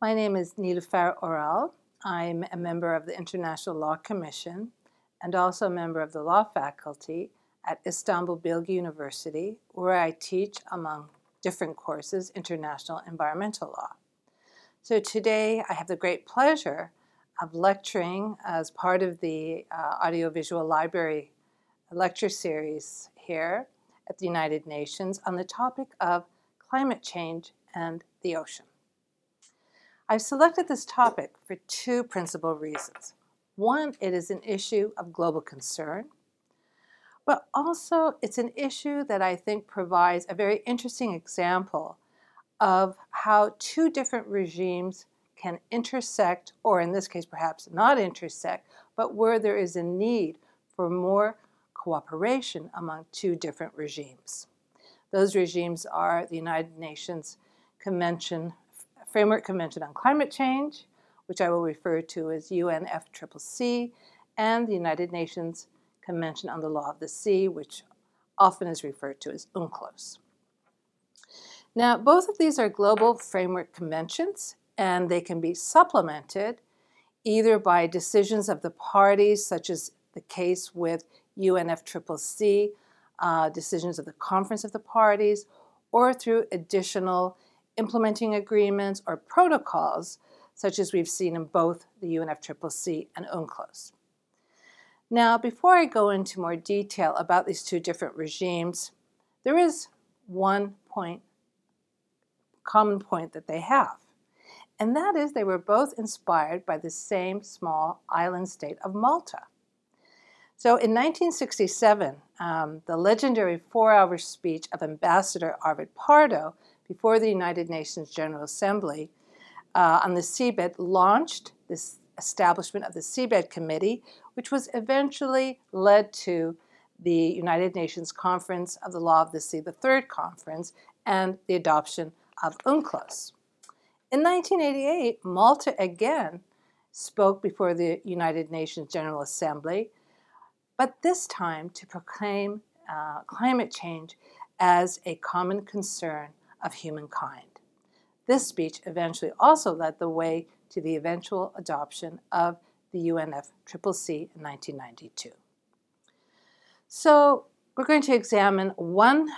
My name is Nilüfer Oral. I'm a member of the International Law Commission and also a member of the law faculty at Istanbul Bilgi University, where I teach, among different courses, international environmental law. So today I have the great pleasure of lecturing as part of the uh, Audiovisual Library lecture series here at the United Nations on the topic of climate change and the ocean. I've selected this topic for two principal reasons. One, it is an issue of global concern, but also it's an issue that I think provides a very interesting example of how two different regimes can intersect, or in this case, perhaps not intersect, but where there is a need for more cooperation among two different regimes. Those regimes are the United Nations Convention Framework Convention on Climate Change, which I will refer to as UNFCCC, and the United Nations Convention on the Law of the Sea, which often is referred to as UNCLOS. Now, both of these are global framework conventions, and they can be supplemented either by decisions of the parties, such as the case with UNFCCC, uh, decisions of the Conference of the Parties, or through additional implementing agreements or protocols, such as we've seen in both the UNFCCC and UNCLOS. Now, before I go into more detail about these two different regimes, there is one point, common point that they have, and that is they were both inspired by the same small island state of Malta. So in 1967, um, the legendary four hour speech of Ambassador Arvid Pardo before the United Nations General Assembly uh, on the seabed launched this establishment of the Seabed Committee, which was eventually led to the United Nations Conference of the Law of the Sea, the third conference, and the adoption of UNCLOS. In 1988, Malta again spoke before the United Nations General Assembly, but this time to proclaim uh, climate change as a common concern of humankind. This speech eventually also led the way to the eventual adoption of the UNFCCC in 1992. So, we're going to examine one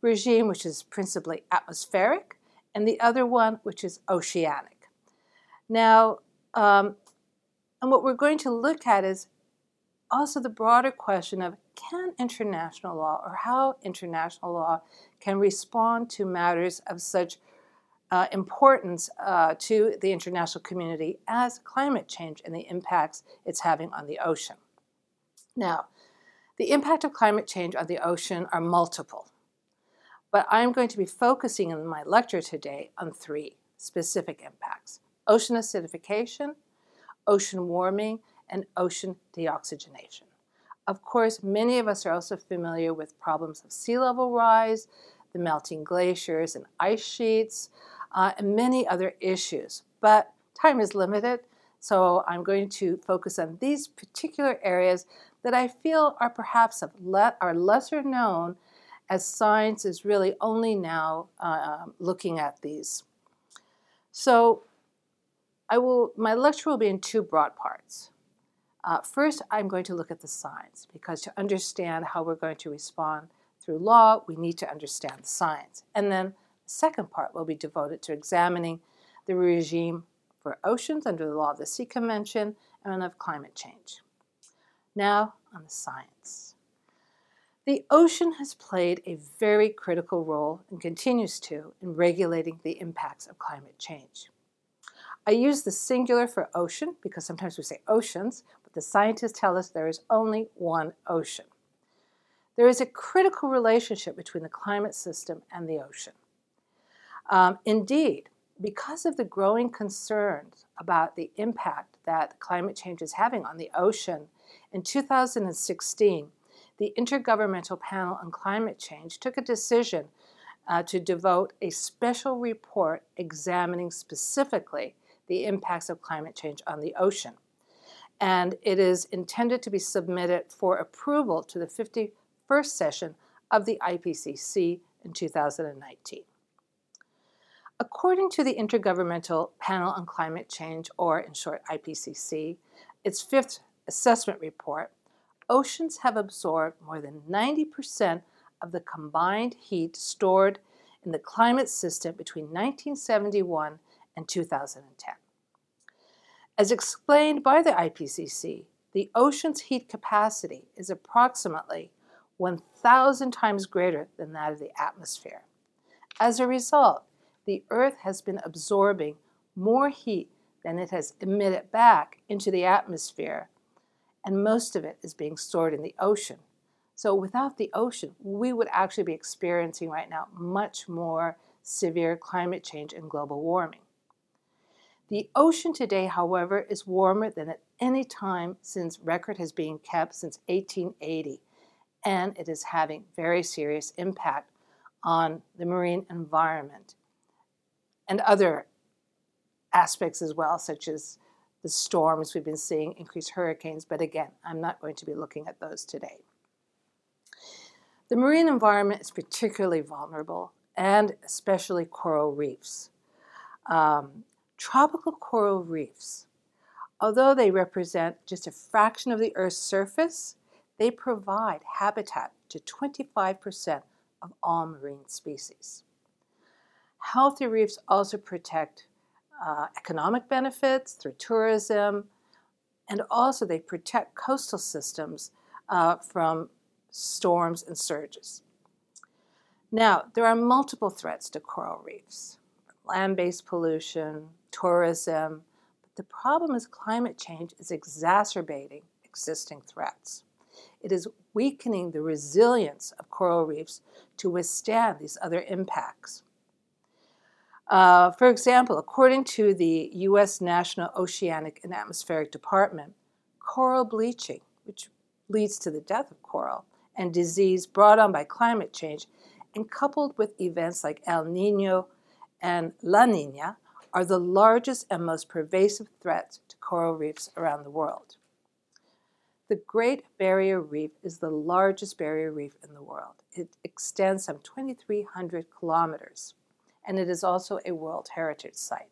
regime which is principally atmospheric and the other one which is oceanic. Now, um, and what we're going to look at is also the broader question of can international law or how international law can respond to matters of such uh, importance uh, to the international community as climate change and the impacts it's having on the ocean. Now, the impact of climate change on the ocean are multiple, but I'm going to be focusing in my lecture today on three specific impacts ocean acidification, ocean warming, and ocean deoxygenation. Of course, many of us are also familiar with problems of sea level rise, the melting glaciers and ice sheets, uh, and many other issues. But time is limited, so I'm going to focus on these particular areas that I feel are perhaps le- are lesser known as science is really only now uh, looking at these. So I will, my lecture will be in two broad parts. Uh, first, I'm going to look at the science because to understand how we're going to respond through law, we need to understand the science. And then the second part will be devoted to examining the regime for oceans under the Law of the Sea Convention and of climate change. Now, on the science. The ocean has played a very critical role and continues to in regulating the impacts of climate change. I use the singular for ocean because sometimes we say oceans, the scientists tell us there is only one ocean. There is a critical relationship between the climate system and the ocean. Um, indeed, because of the growing concerns about the impact that climate change is having on the ocean, in 2016, the Intergovernmental Panel on Climate Change took a decision uh, to devote a special report examining specifically the impacts of climate change on the ocean and it is intended to be submitted for approval to the 51st session of the IPCC in 2019. According to the Intergovernmental Panel on Climate Change, or in short IPCC, its fifth assessment report, oceans have absorbed more than 90% of the combined heat stored in the climate system between 1971 and 2010. As explained by the IPCC, the ocean's heat capacity is approximately 1,000 times greater than that of the atmosphere. As a result, the Earth has been absorbing more heat than it has emitted back into the atmosphere, and most of it is being stored in the ocean. So, without the ocean, we would actually be experiencing right now much more severe climate change and global warming. The ocean today, however, is warmer than at any time since record has been kept since 1880, and it is having very serious impact on the marine environment and other aspects as well, such as the storms we've been seeing, increased hurricanes, but again, I'm not going to be looking at those today. The marine environment is particularly vulnerable, and especially coral reefs. Um, tropical coral reefs, although they represent just a fraction of the Earth's surface, they provide habitat to 25% of all marine species. Healthy reefs also protect uh, economic benefits through tourism, and also they protect coastal systems uh, from storms and surges. Now, there are multiple threats to coral reefs land based pollution, tourism, but the problem is climate change is exacerbating existing threats. It is weakening the resilience of coral reefs to withstand these other impacts. Uh, for example, according to the U.S. National Oceanic and Atmospheric Department, coral bleaching, which leads to the death of coral, and disease brought on by climate change, and coupled with events like El Nino and La Nina, are the largest and most pervasive threats to coral reefs around the world. The Great Barrier Reef is the largest barrier reef in the world. It extends some 2,300 kilometers, and it is also a World Heritage Site.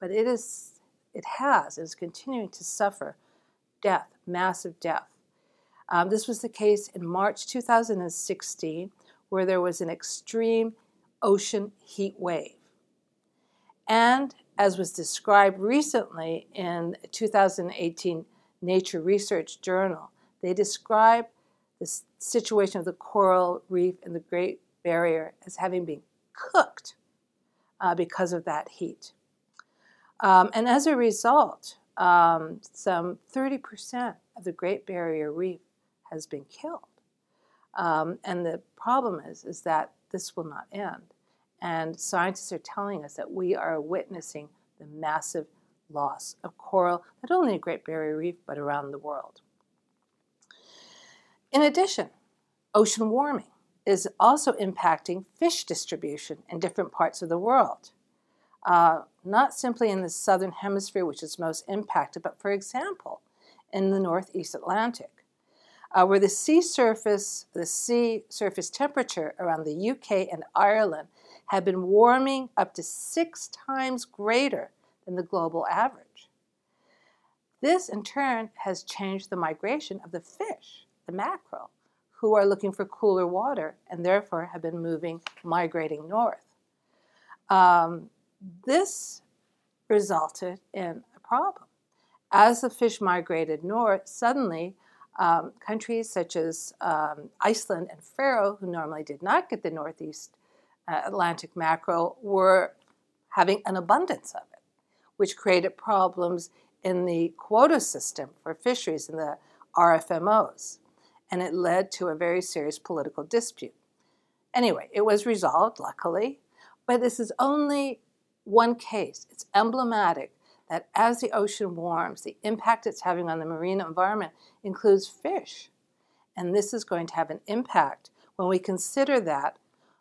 But it is, it has, and is continuing to suffer death, massive death, um, this was the case in March 2016, where there was an extreme ocean heat wave. And as was described recently in 2018 Nature Research Journal, they describe the situation of the coral reef and the Great Barrier as having been cooked uh, because of that heat. Um, and as a result, um, some 30% of the Great Barrier Reef has been killed. Um, and the problem is, is that this will not end. And scientists are telling us that we are witnessing the massive loss of coral, not only in Great Barrier Reef, but around the world. In addition, ocean warming is also impacting fish distribution in different parts of the world. Uh, not simply in the southern hemisphere, which is most impacted, but for example, in the northeast Atlantic uh, where the sea surface, the sea surface temperature around the UK and Ireland had been warming up to six times greater than the global average. This, in turn, has changed the migration of the fish, the mackerel, who are looking for cooler water and therefore have been moving, migrating north. Um, this resulted in a problem. As the fish migrated north, suddenly um, countries such as um, Iceland and Faroe, who normally did not get the Northeast uh, Atlantic mackerel, were having an abundance of it, which created problems in the quota system for fisheries in the RFMOs. And it led to a very serious political dispute. Anyway, it was resolved, luckily, but this is only one case. It's emblematic that as the ocean warms, the impact it's having on the marine environment includes fish. And this is going to have an impact when we consider that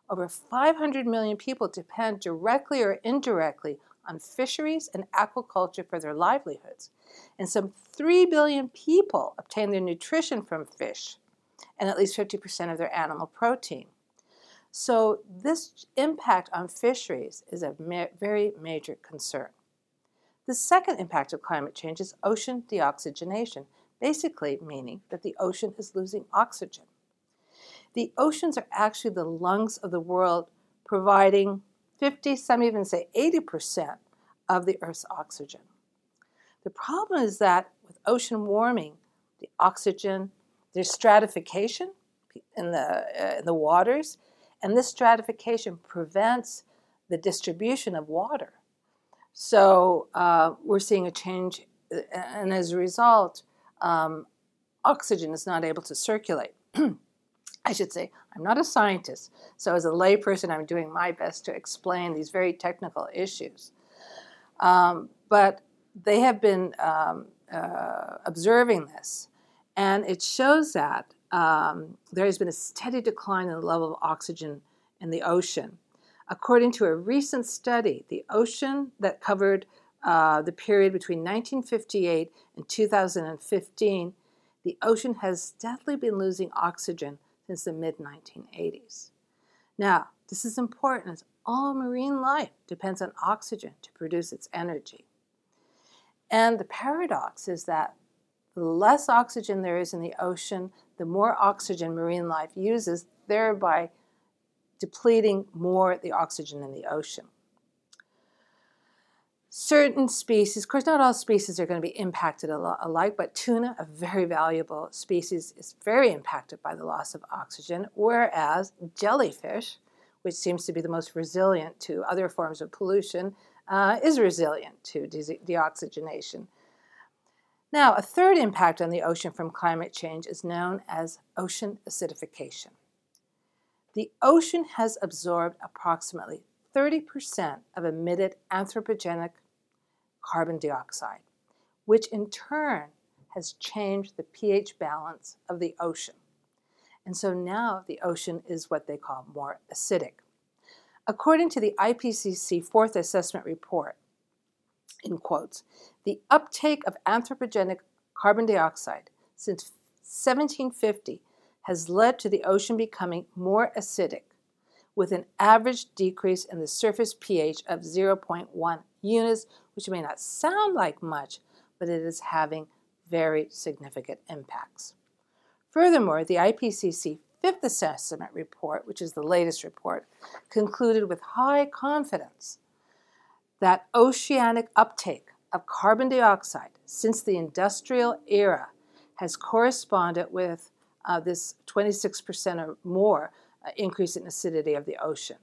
over 500 million people depend directly or indirectly on fisheries and aquaculture for their livelihoods. And some 3 billion people obtain their nutrition from fish and at least 50% of their animal protein. So, this impact on fisheries is a ma- very major concern. The second impact of climate change is ocean deoxygenation, basically meaning that the ocean is losing oxygen. The oceans are actually the lungs of the world, providing 50, some even say 80% of the Earth's oxygen. The problem is that with ocean warming, the oxygen, there's stratification in the, uh, in the waters, and this stratification prevents the distribution of water. So uh, we're seeing a change, uh, and as a result, um, oxygen is not able to circulate. I should say, I'm not a scientist, so as a layperson, I'm doing my best to explain these very technical issues. Um, but they have been um, uh, observing this, and it shows that um, there has been a steady decline in the level of oxygen in the ocean. According to a recent study, the ocean that covered uh, the period between 1958 and 2015, the ocean has steadily been losing oxygen since the mid 1980s. Now, this is important as all marine life depends on oxygen to produce its energy. And the paradox is that the less oxygen there is in the ocean, the more oxygen marine life uses, thereby depleting more the oxygen in the ocean. Certain species, of course, not all species are going to be impacted alike, but tuna, a very valuable species, is very impacted by the loss of oxygen, whereas jellyfish, which seems to be the most resilient to other forms of pollution, uh, is resilient to de- deoxygenation. Now, a third impact on the ocean from climate change is known as ocean acidification. The ocean has absorbed approximately 30% of emitted anthropogenic carbon dioxide, which in turn has changed the pH balance of the ocean. And so now the ocean is what they call more acidic. According to the IPCC fourth assessment report, in quotes, the uptake of anthropogenic carbon dioxide since 1750 has led to the ocean becoming more acidic, with an average decrease in the surface pH of 0.1 units, which may not sound like much, but it is having very significant impacts. Furthermore, the IPCC fifth assessment report, which is the latest report, concluded with high confidence that oceanic uptake of carbon dioxide since the industrial era has corresponded with uh, this 26% or more uh, increase in acidity of the ocean.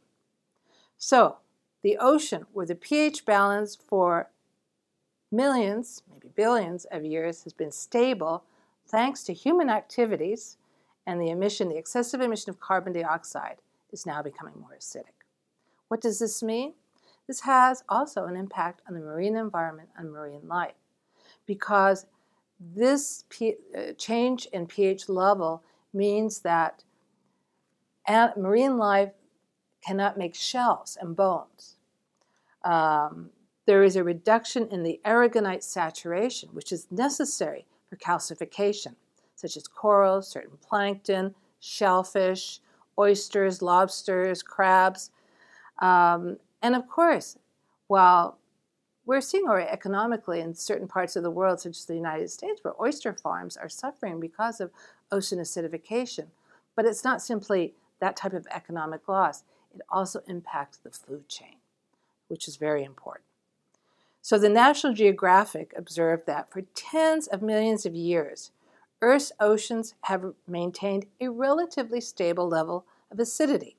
So, the ocean, where the pH balance for millions, maybe billions of years has been stable thanks to human activities and the emission, the excessive emission of carbon dioxide, is now becoming more acidic. What does this mean? This has also an impact on the marine environment and marine life because this P- uh, change in pH level means that marine life cannot make shells and bones. Um, there is a reduction in the aragonite saturation, which is necessary for calcification, such as corals, certain plankton, shellfish, oysters, lobsters, crabs. Um, and of course, while we're seeing already economically in certain parts of the world, such as the United States, where oyster farms are suffering because of ocean acidification. But it's not simply that type of economic loss, it also impacts the food chain, which is very important. So the National Geographic observed that for tens of millions of years, Earth's oceans have maintained a relatively stable level of acidity.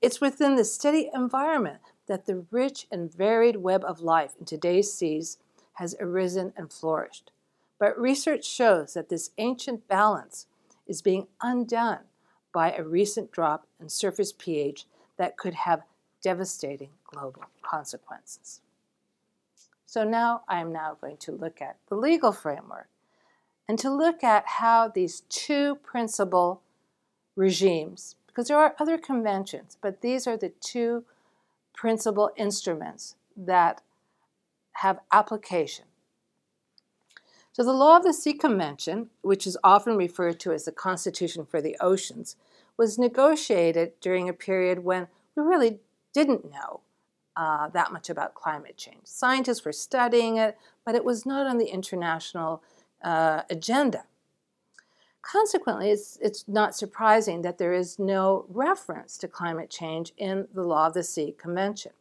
It's within the steady environment that the rich and varied web of life in today's seas has arisen and flourished. But research shows that this ancient balance is being undone by a recent drop in surface pH that could have devastating global consequences. So now I am now going to look at the legal framework and to look at how these two principal regimes, because there are other conventions, but these are the two principal instruments that have application. So, the Law of the Sea Convention, which is often referred to as the Constitution for the Oceans, was negotiated during a period when we really didn't know uh, that much about climate change. Scientists were studying it, but it was not on the international uh, agenda. Consequently, it's, it's not surprising that there is no reference to climate change in the Law of the Sea Convention.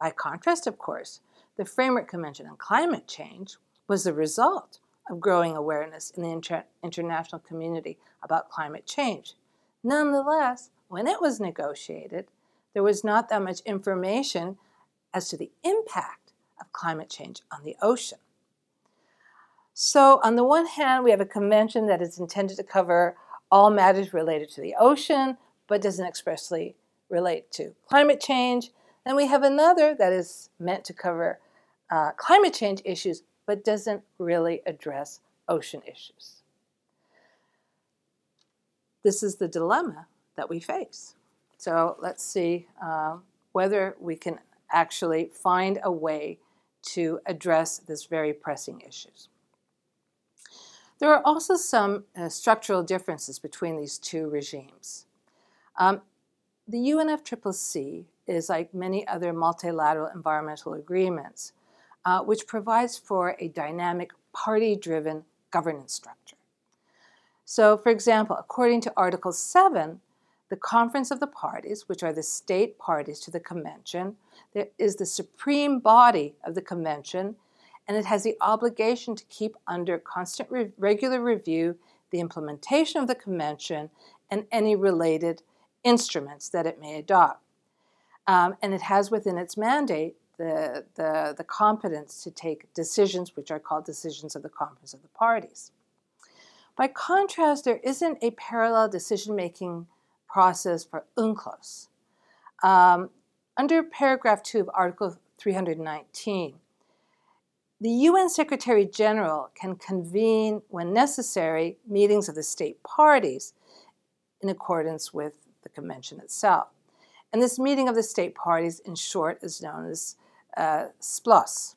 By contrast, of course, the Framework Convention on Climate Change was the result of growing awareness in the inter- international community about climate change. Nonetheless, when it was negotiated, there was not that much information as to the impact of climate change on the ocean. So, on the one hand, we have a convention that is intended to cover all matters related to the ocean, but doesn't expressly relate to climate change. Then we have another that is meant to cover uh, climate change issues, but doesn't really address ocean issues. This is the dilemma that we face. So let's see uh, whether we can actually find a way to address this very pressing issues. There are also some uh, structural differences between these two regimes. Um, the UNFCCC is like many other multilateral environmental agreements, uh, which provides for a dynamic party driven governance structure. So, for example, according to Article 7, the Conference of the Parties, which are the state parties to the Convention, is the supreme body of the Convention, and it has the obligation to keep under constant re- regular review the implementation of the Convention and any related instruments that it may adopt. Um, and it has within its mandate the, the, the competence to take decisions, which are called decisions of the Conference of the Parties. By contrast, there isn't a parallel decision making process for UNCLOS. Um, under paragraph 2 of Article 319, the UN Secretary General can convene, when necessary, meetings of the state parties in accordance with the convention itself. And this meeting of the state parties, in short, is known as uh, SPLOS.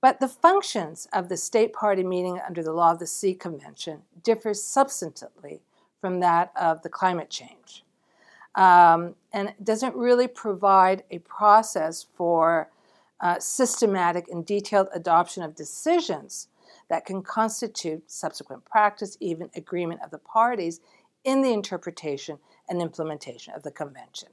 But the functions of the state party meeting under the Law of the Sea Convention differ substantively from that of the climate change. Um, and it doesn't really provide a process for uh, systematic and detailed adoption of decisions that can constitute subsequent practice, even agreement of the parties in the interpretation and implementation of the convention.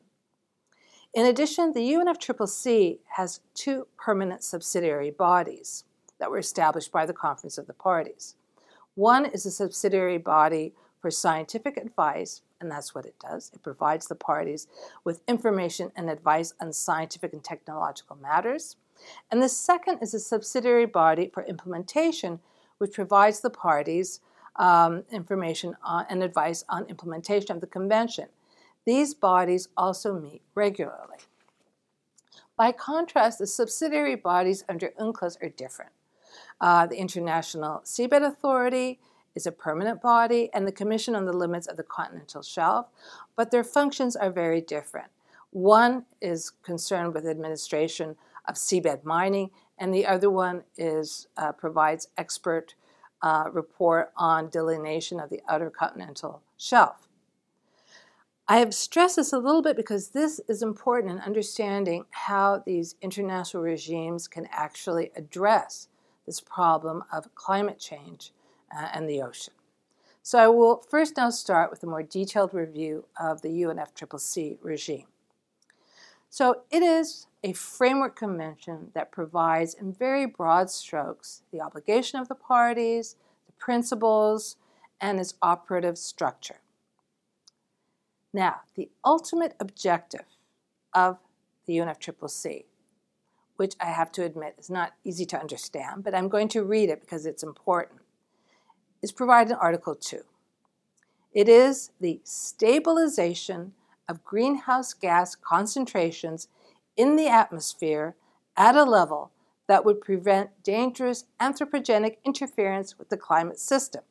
In addition, the UNFCCC has two permanent subsidiary bodies that were established by the Conference of the Parties. One is a subsidiary body for scientific advice, and that's what it does. It provides the parties with information and advice on scientific and technological matters. And the second is a subsidiary body for implementation, which provides the parties um, information on, and advice on implementation of the convention. These bodies also meet regularly. By contrast, the subsidiary bodies under UNCLOS are different. Uh, the International Seabed Authority is a permanent body, and the Commission on the Limits of the Continental Shelf, but their functions are very different. One is concerned with administration of seabed mining, and the other one is uh, provides expert uh, report on delineation of the outer continental shelf. I have stressed this a little bit because this is important in understanding how these international regimes can actually address this problem of climate change uh, and the ocean. So I will first now start with a more detailed review of the UNFCCC regime. So it is a framework convention that provides, in very broad strokes, the obligation of the parties, the principles, and its operative structure. Now, the ultimate objective of the UNFCCC, which I have to admit is not easy to understand, but I'm going to read it because it's important, is provided in Article 2. It is the stabilization of greenhouse gas concentrations in the atmosphere at a level that would prevent dangerous anthropogenic interference with the climate system.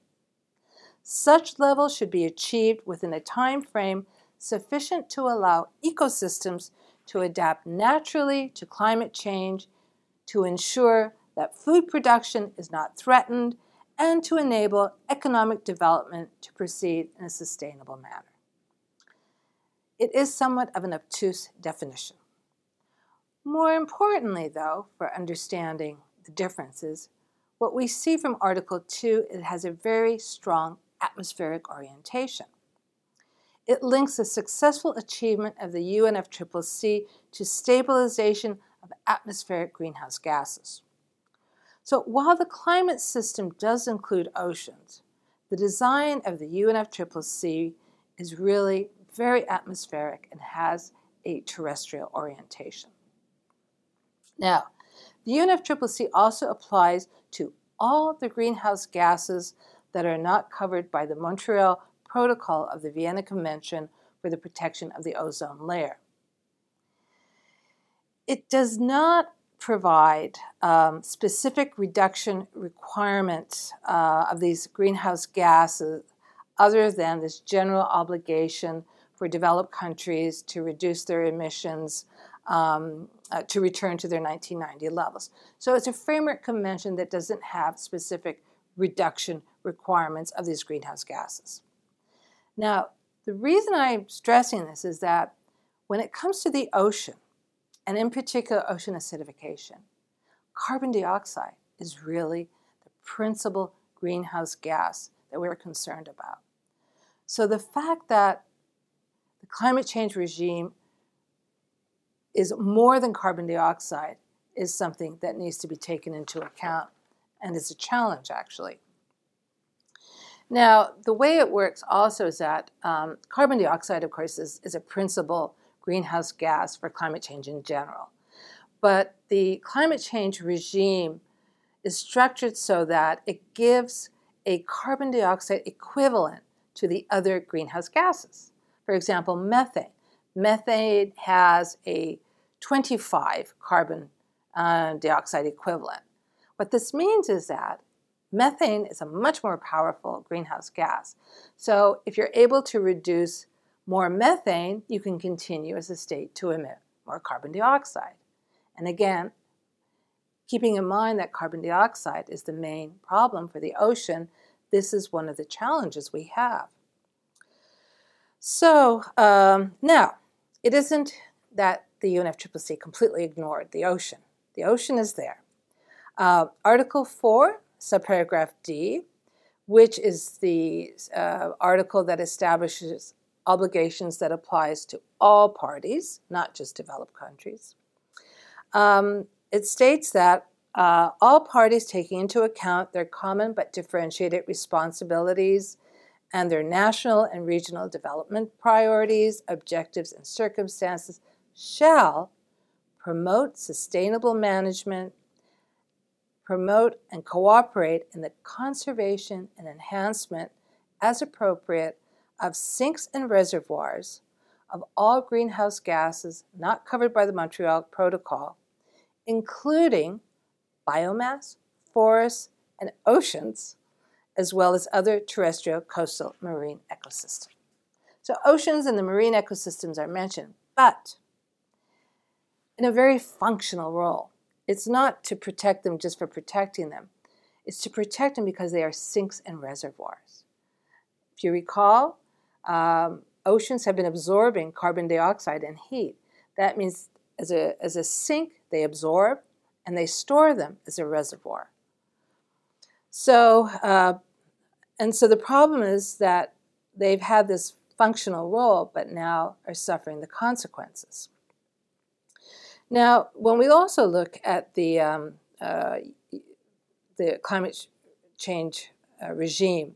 Such levels should be achieved within a time frame sufficient to allow ecosystems to adapt naturally to climate change, to ensure that food production is not threatened, and to enable economic development to proceed in a sustainable manner. it is somewhat of an obtuse definition. More importantly, though, for understanding the differences, what we see from Article 2, it has a very strong atmospheric orientation. It links the successful achievement of the UNFCCC to stabilization of atmospheric greenhouse gases. So while the climate system does include oceans, the design of the UNFCCC is really very atmospheric and has a terrestrial orientation. Now, the UNFCCC also applies to all the greenhouse gases that are not covered by the Montreal Protocol of the Vienna Convention for the Protection of the Ozone Layer. It does not provide um, specific reduction requirements uh, of these greenhouse gases other than this general obligation for developed countries to reduce their emissions um, uh, to return to their 1990 levels. So it's a framework convention that doesn't have specific reduction requirements of these greenhouse gases. Now, the reason I'm stressing this is that when it comes to the ocean, and in particular ocean acidification, carbon dioxide is really the principal greenhouse gas that we're concerned about. So the fact that the climate change regime is more than carbon dioxide is something that needs to be taken into account and is a challenge actually. Now, the way it works also is that um, carbon dioxide, of course, is, is a principal greenhouse gas for climate change in general. But the climate change regime is structured so that it gives a carbon dioxide equivalent to the other greenhouse gases. For example, methane. Methane has a 25 carbon uh, dioxide equivalent. What this means is that methane is a much more powerful greenhouse gas. So if you're able to reduce more methane, you can continue as a state to emit more carbon dioxide. And again, keeping in mind that carbon dioxide is the main problem for the ocean, this is one of the challenges we have. So um, now, it isn't that the UNFCCC completely ignored the ocean. The ocean is there. Uh, Article 4, subparagraph D, which is the uh, article that establishes obligations that applies to all parties, not just developed countries. Um, it states that uh, all parties taking into account their common but differentiated responsibilities and their national and regional development priorities, objectives, and circumstances shall promote sustainable management, promote and cooperate in the conservation and enhancement as appropriate of sinks and reservoirs of all greenhouse gases not covered by the Montreal Protocol, including biomass, forests, and oceans, as well as other terrestrial coastal marine ecosystems. So, oceans and the marine ecosystems are mentioned, but in a very functional role. It's not to protect them just for protecting them, it's to protect them because they are sinks and reservoirs. If you recall, um, oceans have been absorbing carbon dioxide and heat. That means as a, as a sink, they absorb and they store them as a reservoir. So, uh, and so the problem is that they've had this functional role, but now are suffering the consequences. Now, when we also look at the, um, uh, the climate change uh, regime,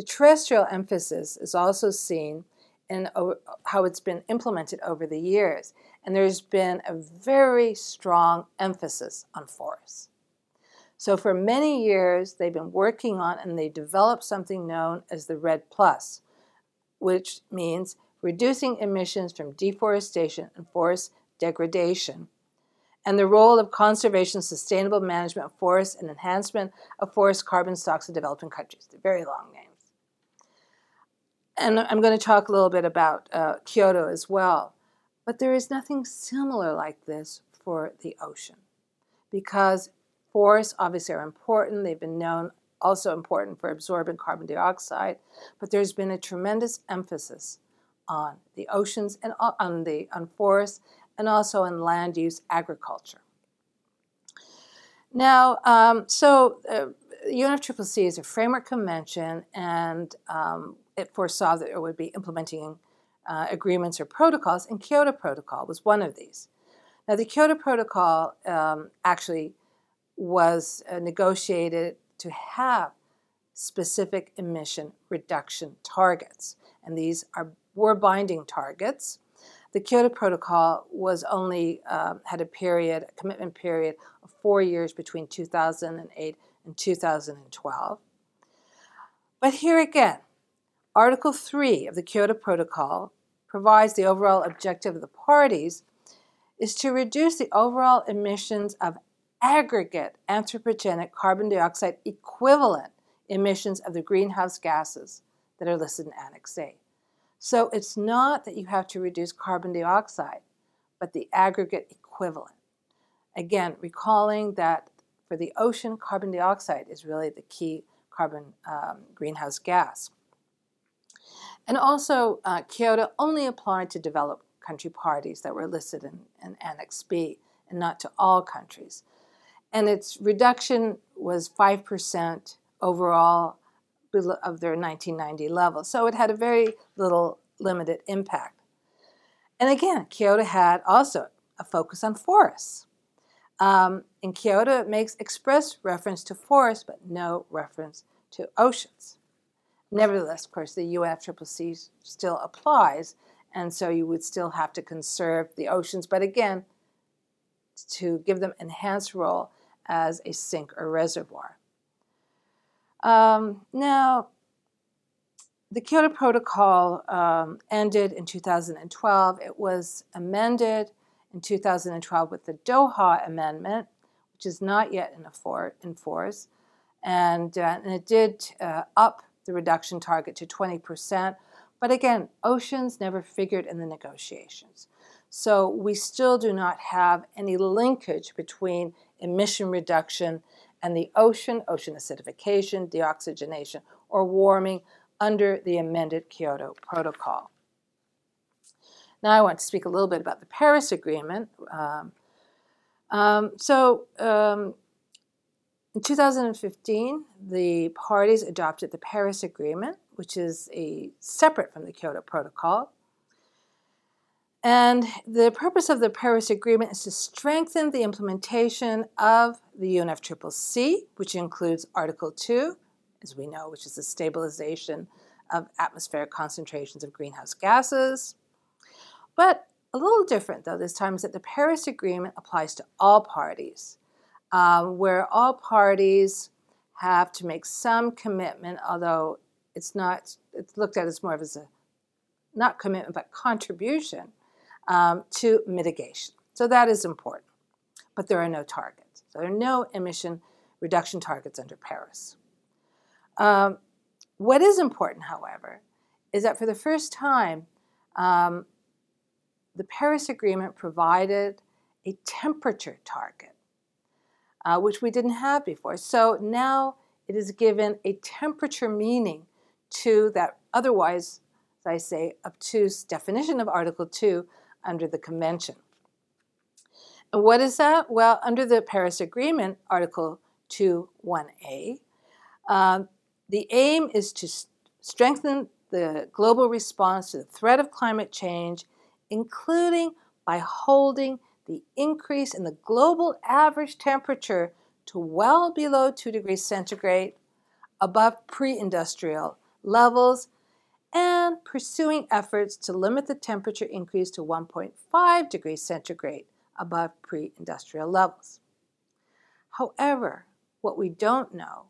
the terrestrial emphasis is also seen in how it's been implemented over the years. And there's been a very strong emphasis on forests. So for many years, they've been working on and they developed something known as the REDD Plus, which means reducing emissions from deforestation and forest degradation, and the role of conservation, sustainable management of forests, and enhancement of forest carbon stocks in developing countries. They're very long names. And I'm going to talk a little bit about uh, Kyoto as well. But there is nothing similar like this for the ocean because forests obviously are important. They've been known also important for absorbing carbon dioxide, but there's been a tremendous emphasis on the oceans and on the on forests and also in land use agriculture. Now, um, so uh, UNFCCC is a framework convention, and um, it foresaw that it would be implementing uh, agreements or protocols, and Kyoto Protocol was one of these. Now, the Kyoto Protocol um, actually was uh, negotiated to have specific emission reduction targets, and these are were binding targets. The Kyoto Protocol was only uh, had a period, a commitment period of four years between 2008 and 2012. But here again, Article 3 of the Kyoto Protocol provides the overall objective of the parties is to reduce the overall emissions of aggregate anthropogenic carbon dioxide equivalent emissions of the greenhouse gases that are listed in Annex A. So it's not that you have to reduce carbon dioxide, but the aggregate equivalent. Again, recalling that for the ocean, carbon dioxide is really the key carbon um, greenhouse gas. And also, uh, Kyoto only applied to developed country parties that were listed in, in Annex B and not to all countries. And its reduction was 5% overall of their 1990 level. So it had a very little limited impact. And again, Kyoto had also a focus on forests. Um, in Kyoto, it makes express reference to forests, but no reference to oceans. Nevertheless, of course, the UNFCCC still applies, and so you would still have to conserve the oceans, but again, to give them enhanced role as a sink or reservoir. Um, now, the Kyoto Protocol um, ended in 2012. It was amended in 2012 with the Doha Amendment, which is not yet in, in force, and, uh, and it did uh, up the reduction target to 20%. But again, oceans never figured in the negotiations. So we still do not have any linkage between emission reduction and the ocean, ocean acidification, deoxygenation, or warming under the amended Kyoto Protocol. Now, I want to speak a little bit about the Paris Agreement. Um, um, so, um, in 2015, the parties adopted the Paris Agreement, which is a separate from the Kyoto Protocol. And the purpose of the Paris Agreement is to strengthen the implementation of the UNFCCC, which includes Article 2, as we know, which is the stabilization of atmospheric concentrations of greenhouse gases. But a little different, though, this time is that the Paris Agreement applies to all parties, um, where all parties have to make some commitment, although it's not, it's looked at as more of as a, not commitment, but contribution um, to mitigation. So that is important. But there are no targets. So there are no emission reduction targets under Paris. Um, what is important, however, is that for the first time, um, the Paris Agreement provided a temperature target, uh, which we didn't have before. So now it is given a temperature meaning to that otherwise, as I say, obtuse definition of Article 2 under the Convention. And what is that? Well, under the Paris Agreement, Article 2 1a, uh, the aim is to strengthen the global response to the threat of climate change including by holding the increase in the global average temperature to well below 2 degrees centigrade above pre industrial levels and pursuing efforts to limit the temperature increase to 1.5 degrees centigrade above pre industrial levels. However, what we don't know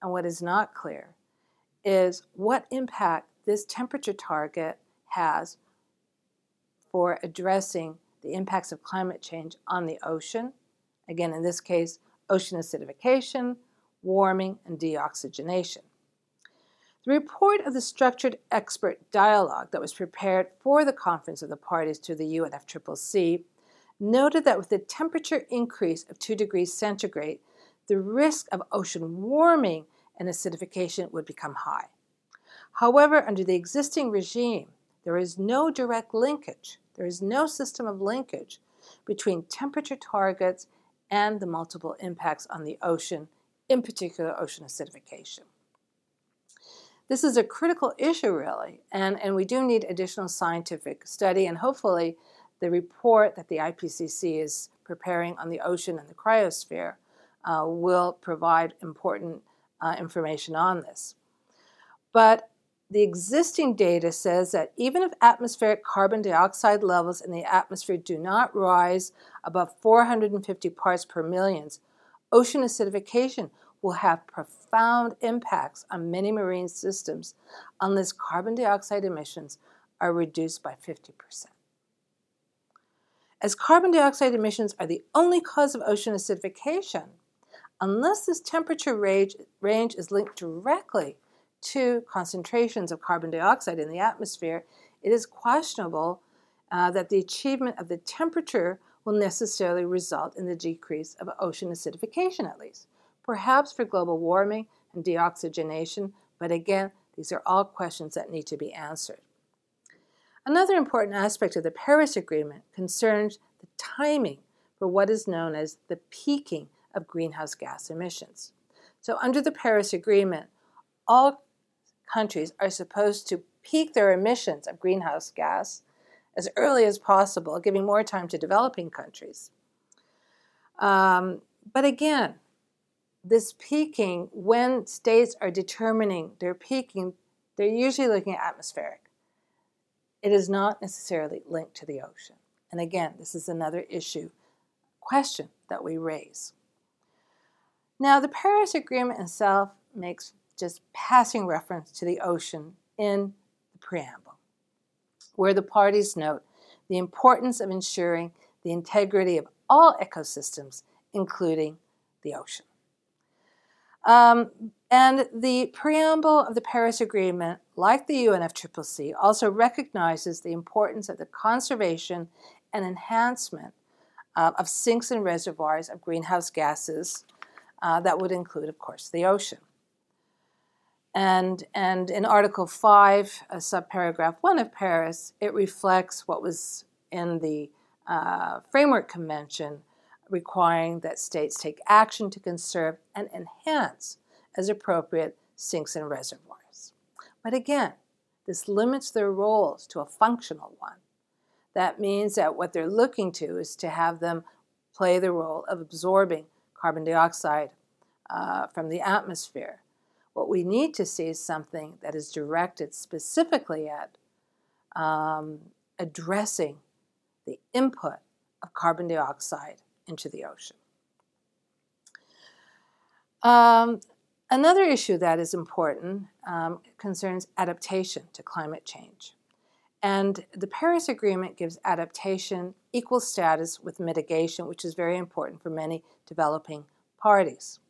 and what is not clear is what impact this temperature target has for addressing the impacts of climate change on the ocean. Again, in this case, ocean acidification, warming, and deoxygenation. The report of the structured expert dialogue that was prepared for the Conference of the Parties to the UNFCCC noted that with the temperature increase of 2 degrees centigrade, the risk of ocean warming and acidification would become high. However, under the existing regime, there is no direct linkage, there is no system of linkage between temperature targets and the multiple impacts on the ocean, in particular ocean acidification. This is a critical issue, really, and, and we do need additional scientific study, and hopefully, the report that the IPCC is preparing on the ocean and the cryosphere uh, will provide important uh, information on this. But the existing data says that even if atmospheric carbon dioxide levels in the atmosphere do not rise above 450 parts per million, ocean acidification will have profound impacts on many marine systems unless carbon dioxide emissions are reduced by 50%. As carbon dioxide emissions are the only cause of ocean acidification, unless this temperature range, range is linked directly to concentrations of carbon dioxide in the atmosphere, it is questionable uh, that the achievement of the temperature will necessarily result in the decrease of ocean acidification, at least. Perhaps for global warming and deoxygenation, but again, these are all questions that need to be answered. Another important aspect of the Paris Agreement concerns the timing for what is known as the peaking of greenhouse gas emissions. So, under the Paris Agreement, all countries are supposed to peak their emissions of greenhouse gas as early as possible, giving more time to developing countries. Um, but again, this peaking, when states are determining their peaking, they're usually looking at atmospheric. It is not necessarily linked to the ocean. And again, this is another issue, question that we raise. Now, the Paris Agreement itself makes just passing reference to the ocean in the preamble, where the parties note the importance of ensuring the integrity of all ecosystems, including the ocean. Um, and the preamble of the Paris Agreement, like the UNFCCC, also recognizes the importance of the conservation and enhancement uh, of sinks and reservoirs of greenhouse gases. Uh, that would include, of course, the ocean. And, and in Article 5, uh, subparagraph 1 of Paris, it reflects what was in the uh, Framework Convention requiring that states take action to conserve and enhance, as appropriate, sinks and reservoirs. But again, this limits their roles to a functional one. That means that what they're looking to is to have them play the role of absorbing carbon dioxide uh, from the atmosphere what we need to see is something that is directed specifically at um, addressing the input of carbon dioxide into the ocean. Um, another issue that is important um, concerns adaptation to climate change. And the Paris Agreement gives adaptation equal status with mitigation, which is very important for many developing parties.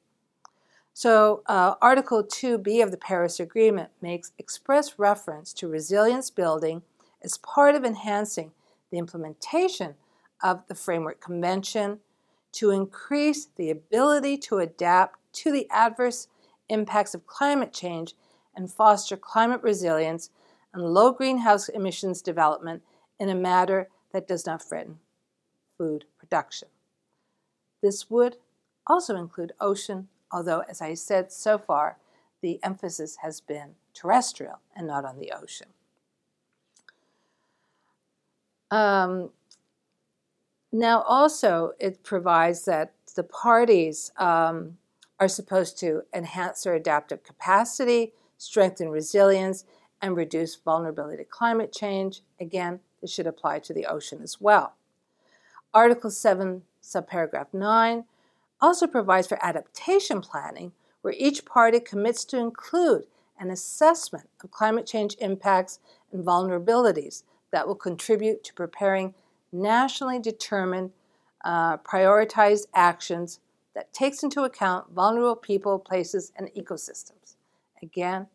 So, uh, Article 2b of the Paris Agreement makes express reference to resilience building as part of enhancing the implementation of the Framework Convention to increase the ability to adapt to the adverse impacts of climate change and foster climate resilience and low greenhouse emissions development in a manner that does not threaten food production. This would also include ocean although, as I said so far, the emphasis has been terrestrial and not on the ocean. Um, now, also, it provides that the parties um, are supposed to enhance their adaptive capacity, strengthen resilience, and reduce vulnerability to climate change. Again, this should apply to the ocean as well. Article 7, subparagraph 9 also provides for adaptation planning, where each party commits to include an assessment of climate change impacts and vulnerabilities that will contribute to preparing nationally determined, uh, prioritized actions that takes into account vulnerable people, places, and ecosystems. Again,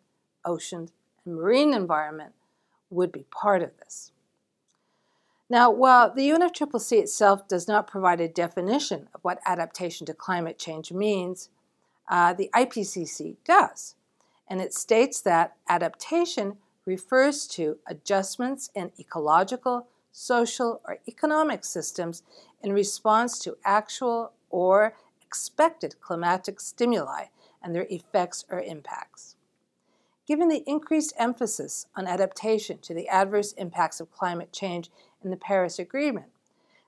oceans and marine environment would be part of this. Now, while the UNFCCC itself does not provide a definition of what adaptation to climate change means, uh, the IPCC does. And it states that adaptation refers to adjustments in ecological, social, or economic systems in response to actual or expected climatic stimuli and their effects or impacts. Given the increased emphasis on adaptation to the adverse impacts of climate change in the Paris Agreement,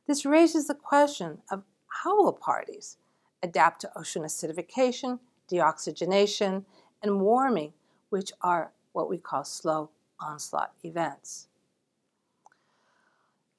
this raises the question of how will parties adapt to ocean acidification, deoxygenation, and warming, which are what we call slow onslaught events.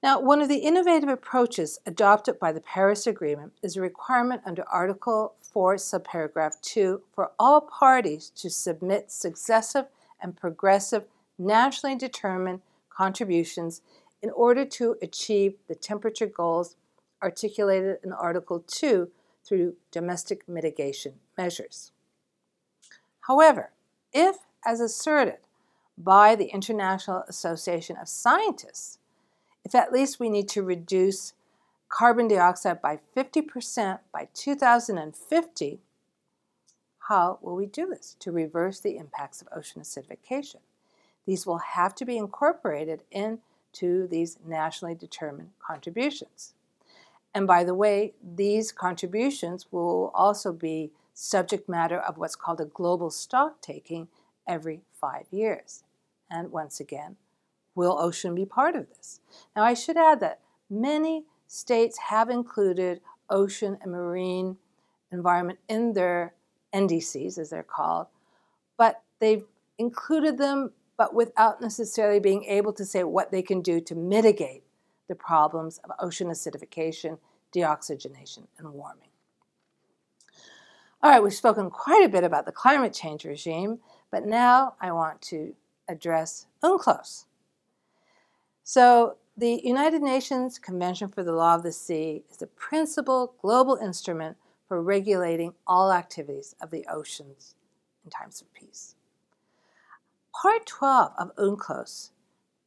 Now, one of the innovative approaches adopted by the Paris Agreement is a requirement under Article 4, subparagraph 2, for all parties to submit successive and progressive nationally determined contributions in order to achieve the temperature goals articulated in Article 2 through domestic mitigation measures. However, if, as asserted by the International Association of Scientists, if at least we need to reduce carbon dioxide by 50% by 2050, how will we do this to reverse the impacts of ocean acidification? These will have to be incorporated into these nationally determined contributions. And by the way, these contributions will also be subject matter of what's called a global stock taking every five years. And once again, will ocean be part of this? Now, I should add that many states have included ocean and marine environment in their NDCs, as they're called, but they've included them, but without necessarily being able to say what they can do to mitigate the problems of ocean acidification, deoxygenation, and warming. All right, we've spoken quite a bit about the climate change regime, but now I want to address UNCLOS. So, the United Nations Convention for the Law of the Sea is the principal global instrument for regulating all activities of the oceans in times of peace. Part 12 of UNCLOS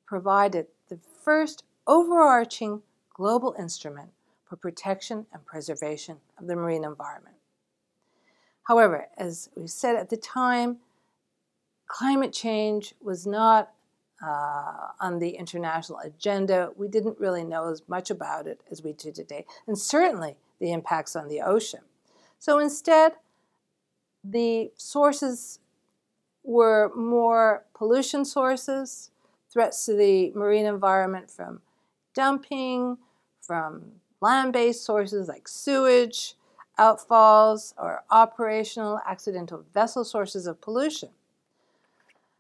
provided the first overarching global instrument for protection and preservation of the marine environment. However, as we said at the time, climate change was not uh, on the international agenda. We didn't really know as much about it as we do today, and certainly the impacts on the ocean. So instead, the sources were more pollution sources, threats to the marine environment from dumping, from land based sources like sewage, outfalls, or operational accidental vessel sources of pollution.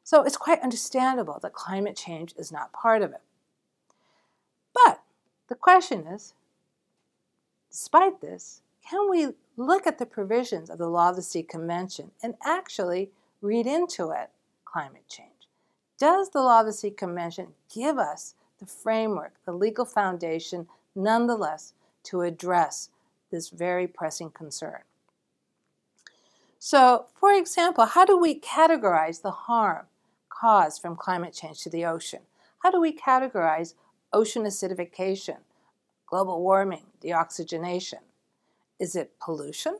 So it's quite understandable that climate change is not part of it. But the question is despite this, can we look at the provisions of the Law of the Sea Convention and actually read into it climate change? Does the Law of the Sea Convention give us the framework, the legal foundation, nonetheless, to address this very pressing concern? So, for example, how do we categorize the harm caused from climate change to the ocean? How do we categorize ocean acidification, global warming, deoxygenation? Is it pollution?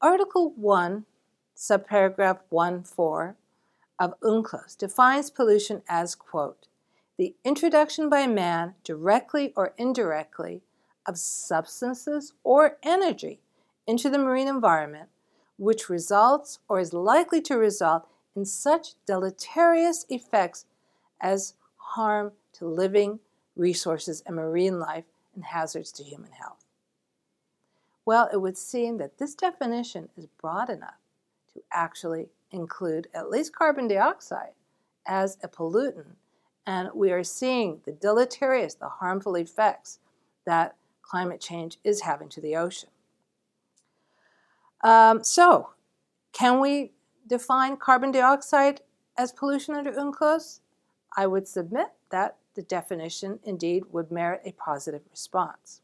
Article 1, subparagraph 1.4 of UNCLOS defines pollution as, quote, the introduction by man, directly or indirectly, of substances or energy into the marine environment, which results or is likely to result in such deleterious effects as harm to living resources and marine life and hazards to human health. Well, it would seem that this definition is broad enough to actually include at least carbon dioxide as a pollutant, and we are seeing the deleterious, the harmful effects that climate change is having to the ocean. Um, so, can we define carbon dioxide as pollution under UNCLOS? I would submit that the definition indeed would merit a positive response.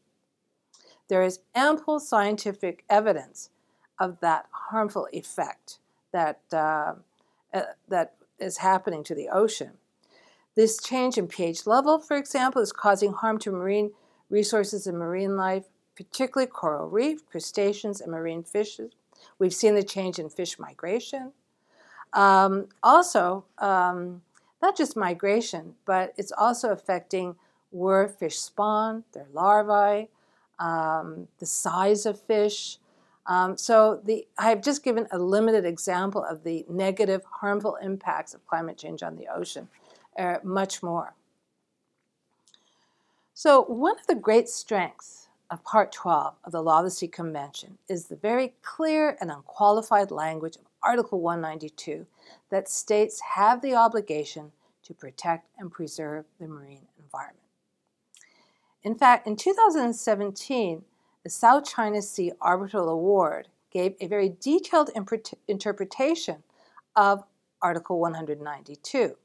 There is ample scientific evidence of that harmful effect that, uh, uh, that is happening to the ocean. This change in pH level, for example, is causing harm to marine resources and marine life, particularly coral reef, crustaceans, and marine fishes. We've seen the change in fish migration. Um, also, um, not just migration, but it's also affecting where fish spawn, their larvae, um, the size of fish. Um, so the, I've just given a limited example of the negative, harmful impacts of climate change on the ocean, uh, much more. So one of the great strengths of Part 12 of the Law of the Sea Convention is the very clear and unqualified language of Article 192 that states have the obligation to protect and preserve the marine environment. In fact, in 2017, the South China Sea Arbitral Award gave a very detailed interpretation of Article 192.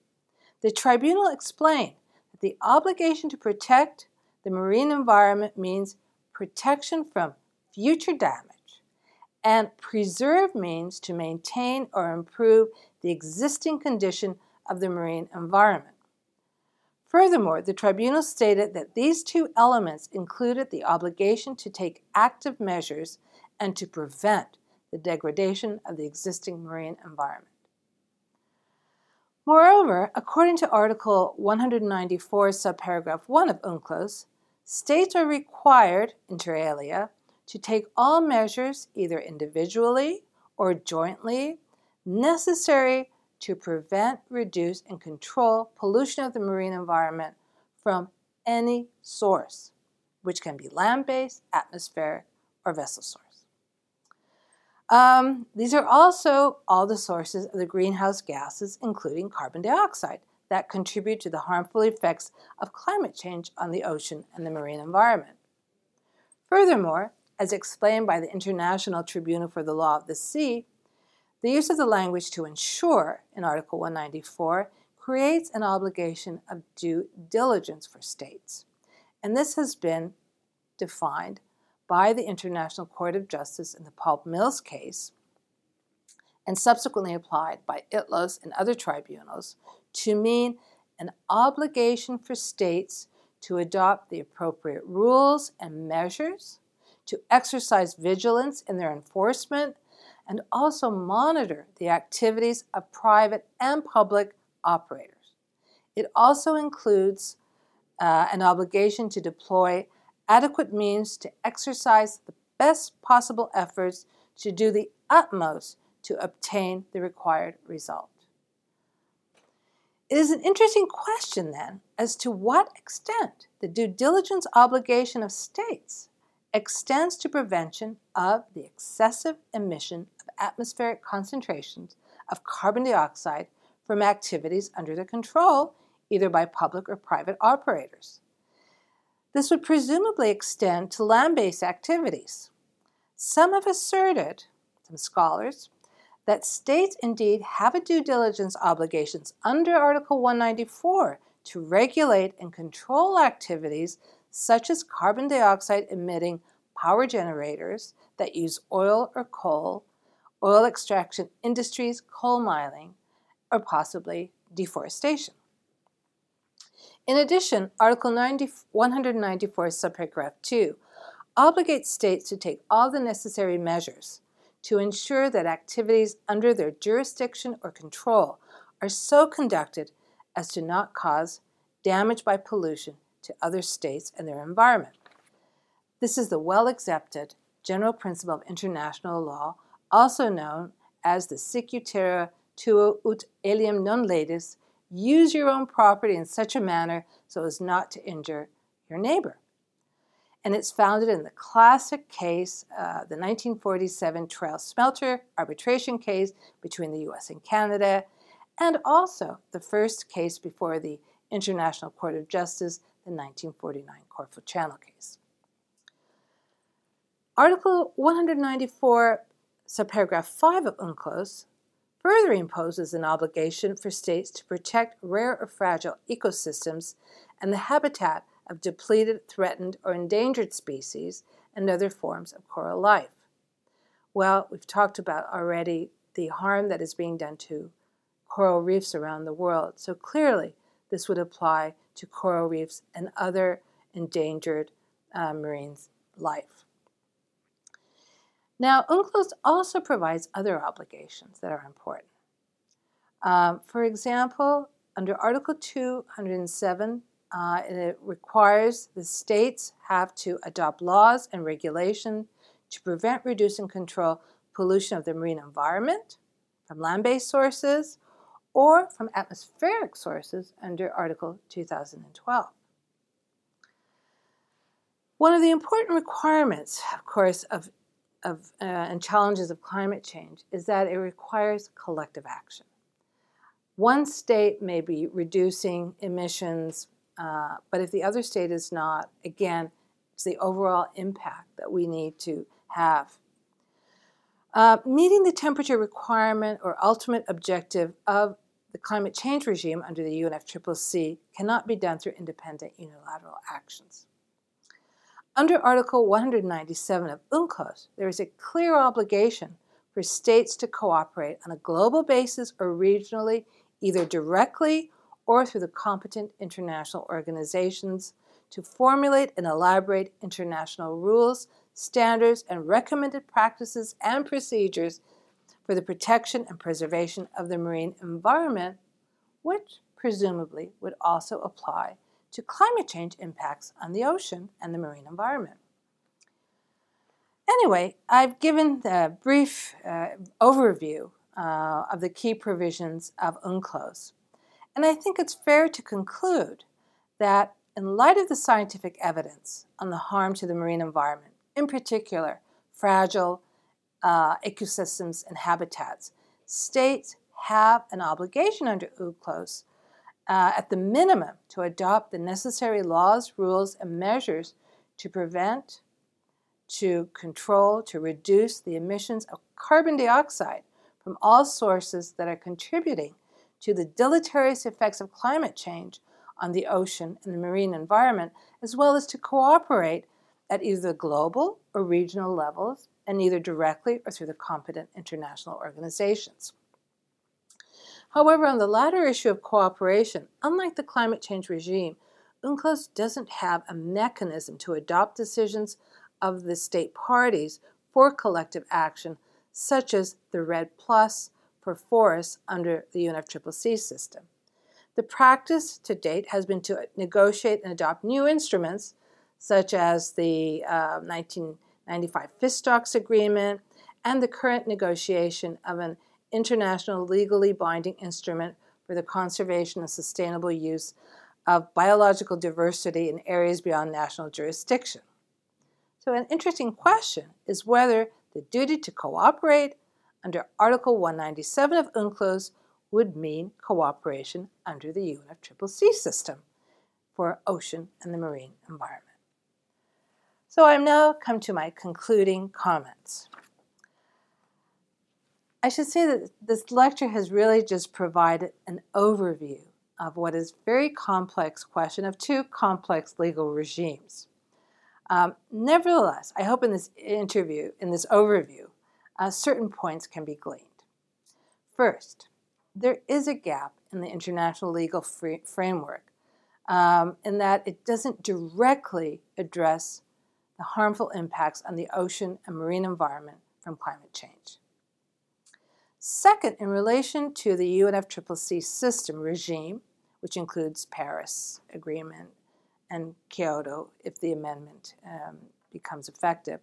The tribunal explained that the obligation to protect the marine environment means protection from future damage, and preserve means to maintain or improve the existing condition of the marine environment. Furthermore, the tribunal stated that these two elements included the obligation to take active measures and to prevent the degradation of the existing marine environment. Moreover, according to Article 194, subparagraph 1 of UNCLOS, states are required, inter alia, to take all measures, either individually or jointly, necessary to prevent, reduce, and control pollution of the marine environment from any source, which can be land based, atmospheric, or vessel source. Um, these are also all the sources of the greenhouse gases, including carbon dioxide, that contribute to the harmful effects of climate change on the ocean and the marine environment. Furthermore, as explained by the International Tribunal for the Law of the Sea, the use of the language to ensure in Article 194 creates an obligation of due diligence for states. And this has been defined by the International Court of Justice in the Pulp Mills case and subsequently applied by ITLOS and other tribunals to mean an obligation for states to adopt the appropriate rules and measures, to exercise vigilance in their enforcement and also monitor the activities of private and public operators. It also includes uh, an obligation to deploy adequate means to exercise the best possible efforts to do the utmost to obtain the required result. It is an interesting question, then, as to what extent the due diligence obligation of states extends to prevention of the excessive emission of atmospheric concentrations of carbon dioxide from activities under the control either by public or private operators. This would presumably extend to land based activities. Some have asserted, some scholars, that states indeed have a due diligence obligations under Article 194 to regulate and control activities such as carbon dioxide emitting power generators that use oil or coal oil extraction industries, coal mining, or possibly deforestation. In addition, Article 90, 194, subparagraph 2, obligates states to take all the necessary measures to ensure that activities under their jurisdiction or control are so conducted as to not cause damage by pollution to other states and their environment. This is the well accepted general principle of international law also known as the sic utere tuo ut alienum non laedas, use your own property in such a manner so as not to injure your neighbor. And it's founded in the classic case, uh, the 1947 Trail Smelter arbitration case between the US and Canada, and also the first case before the International Court of Justice, the 1949 Corfu Channel case. Article 194 subparagraph 5 of UNCLOS further imposes an obligation for states to protect rare or fragile ecosystems and the habitat of depleted, threatened, or endangered species and other forms of coral life. Well, we've talked about already the harm that is being done to coral reefs around the world, so clearly this would apply to coral reefs and other endangered uh, marine life. Now, UNCLOS also provides other obligations that are important. Um, for example, under Article 207, uh, it requires the states have to adopt laws and regulation to prevent, reduce, and control pollution of the marine environment from land based sources or from atmospheric sources under Article 2012. One of the important requirements, of course, of, of uh, and challenges of climate change is that it requires collective action. One state may be reducing emissions, uh, but if the other state is not, again, it's the overall impact that we need to have. Uh, meeting the temperature requirement or ultimate objective of the climate change regime under the UNFCCC cannot be done through independent unilateral actions. Under Article 197 of UNCLOS, there is a clear obligation for states to cooperate on a global basis or regionally, either directly or through the competent international organizations, to formulate and elaborate international rules, standards, and recommended practices and procedures for the protection and preservation of the marine environment, which presumably would also apply to climate change impacts on the ocean and the marine environment. Anyway, I've given a brief uh, overview uh, of the key provisions of UNCLOS, and I think it's fair to conclude that in light of the scientific evidence on the harm to the marine environment, in particular fragile uh, ecosystems and habitats. States have an obligation under UNCLOS, uh, at the minimum, to adopt the necessary laws, rules, and measures to prevent, to control, to reduce the emissions of carbon dioxide from all sources that are contributing to the deleterious effects of climate change on the ocean and the marine environment, as well as to cooperate at either the global or regional levels and either directly or through the competent international organizations. However, on the latter issue of cooperation, unlike the climate change regime, UNCLOS doesn't have a mechanism to adopt decisions of the state parties for collective action, such as the REDD Plus for forests under the UNFCCC system. The practice to date has been to negotiate and adopt new instruments such as the uh, 1995 Fish Stocks agreement and the current negotiation of an international legally binding instrument for the conservation and sustainable use of biological diversity in areas beyond national jurisdiction. So, an interesting question is whether the duty to cooperate under Article 197 of UNCLOS would mean cooperation under the UNFCCC system for ocean and the marine environment. So I've now come to my concluding comments. I should say that this lecture has really just provided an overview of what is a very complex question of two complex legal regimes. Um, nevertheless, I hope in this interview, in this overview, uh, certain points can be gleaned. First, there is a gap in the international legal free- framework um, in that it doesn't directly address the harmful impacts on the ocean and marine environment from climate change. Second, in relation to the UNFCCC system regime, which includes Paris Agreement and Kyoto if the amendment um, becomes effective,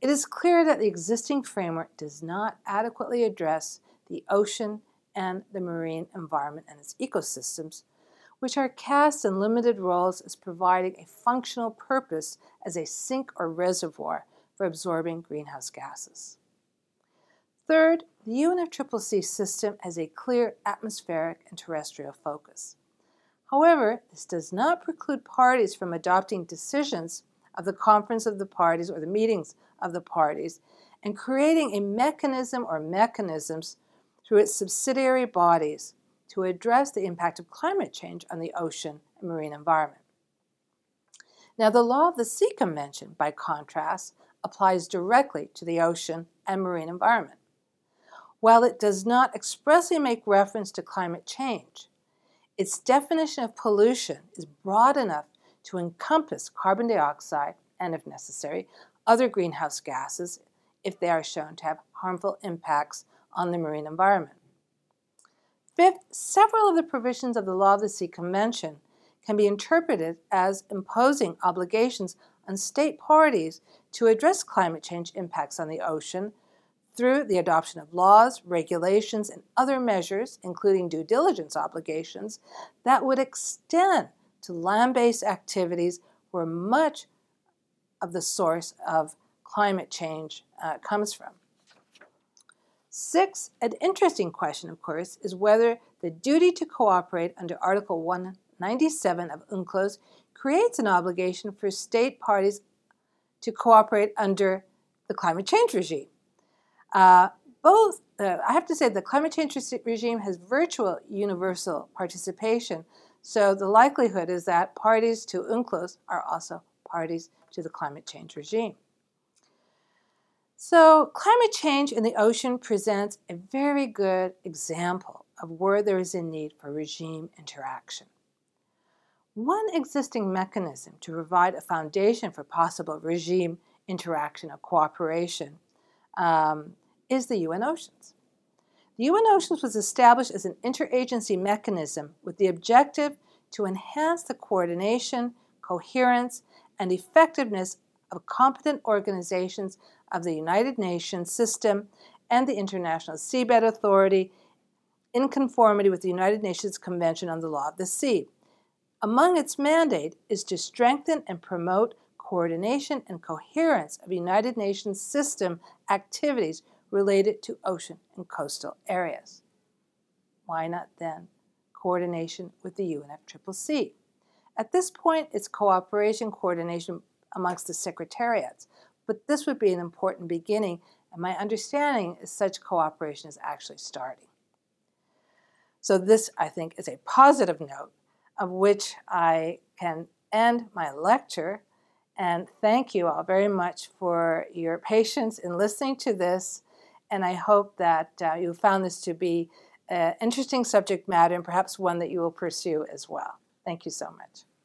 it is clear that the existing framework does not adequately address the ocean and the marine environment and its ecosystems which are cast in limited roles as providing a functional purpose as a sink or reservoir for absorbing greenhouse gases. Third, the UNFCCC system has a clear atmospheric and terrestrial focus. However, this does not preclude parties from adopting decisions of the Conference of the Parties or the meetings of the parties and creating a mechanism or mechanisms through its subsidiary bodies to address the impact of climate change on the ocean and marine environment. Now, the law of the sea convention, by contrast, applies directly to the ocean and marine environment. While it does not expressly make reference to climate change, its definition of pollution is broad enough to encompass carbon dioxide and, if necessary, other greenhouse gases if they are shown to have harmful impacts on the marine environment. Fifth, several of the provisions of the Law of the Sea Convention can be interpreted as imposing obligations on state parties to address climate change impacts on the ocean through the adoption of laws, regulations, and other measures, including due diligence obligations, that would extend to land based activities where much of the source of climate change uh, comes from. Six, an interesting question, of course, is whether the duty to cooperate under Article 197 of UNCLOS creates an obligation for state parties to cooperate under the climate change regime. Uh, both, uh, I have to say, the climate change regime has virtual universal participation, so the likelihood is that parties to UNCLOS are also parties to the climate change regime. So, climate change in the ocean presents a very good example of where there is a need for regime interaction. One existing mechanism to provide a foundation for possible regime interaction or cooperation um, is the UN Oceans. The UN Oceans was established as an interagency mechanism with the objective to enhance the coordination, coherence, and effectiveness of competent organizations of the United Nations system and the International Seabed Authority in conformity with the United Nations Convention on the Law of the Sea. Among its mandate is to strengthen and promote coordination and coherence of United Nations system activities related to ocean and coastal areas. Why not then coordination with the UNFCCC? At this point, it's cooperation coordination amongst the secretariats, but this would be an important beginning, and my understanding is such cooperation is actually starting. So, this, I think, is a positive note of which I can end my lecture. And thank you all very much for your patience in listening to this. And I hope that uh, you found this to be an interesting subject matter and perhaps one that you will pursue as well. Thank you so much.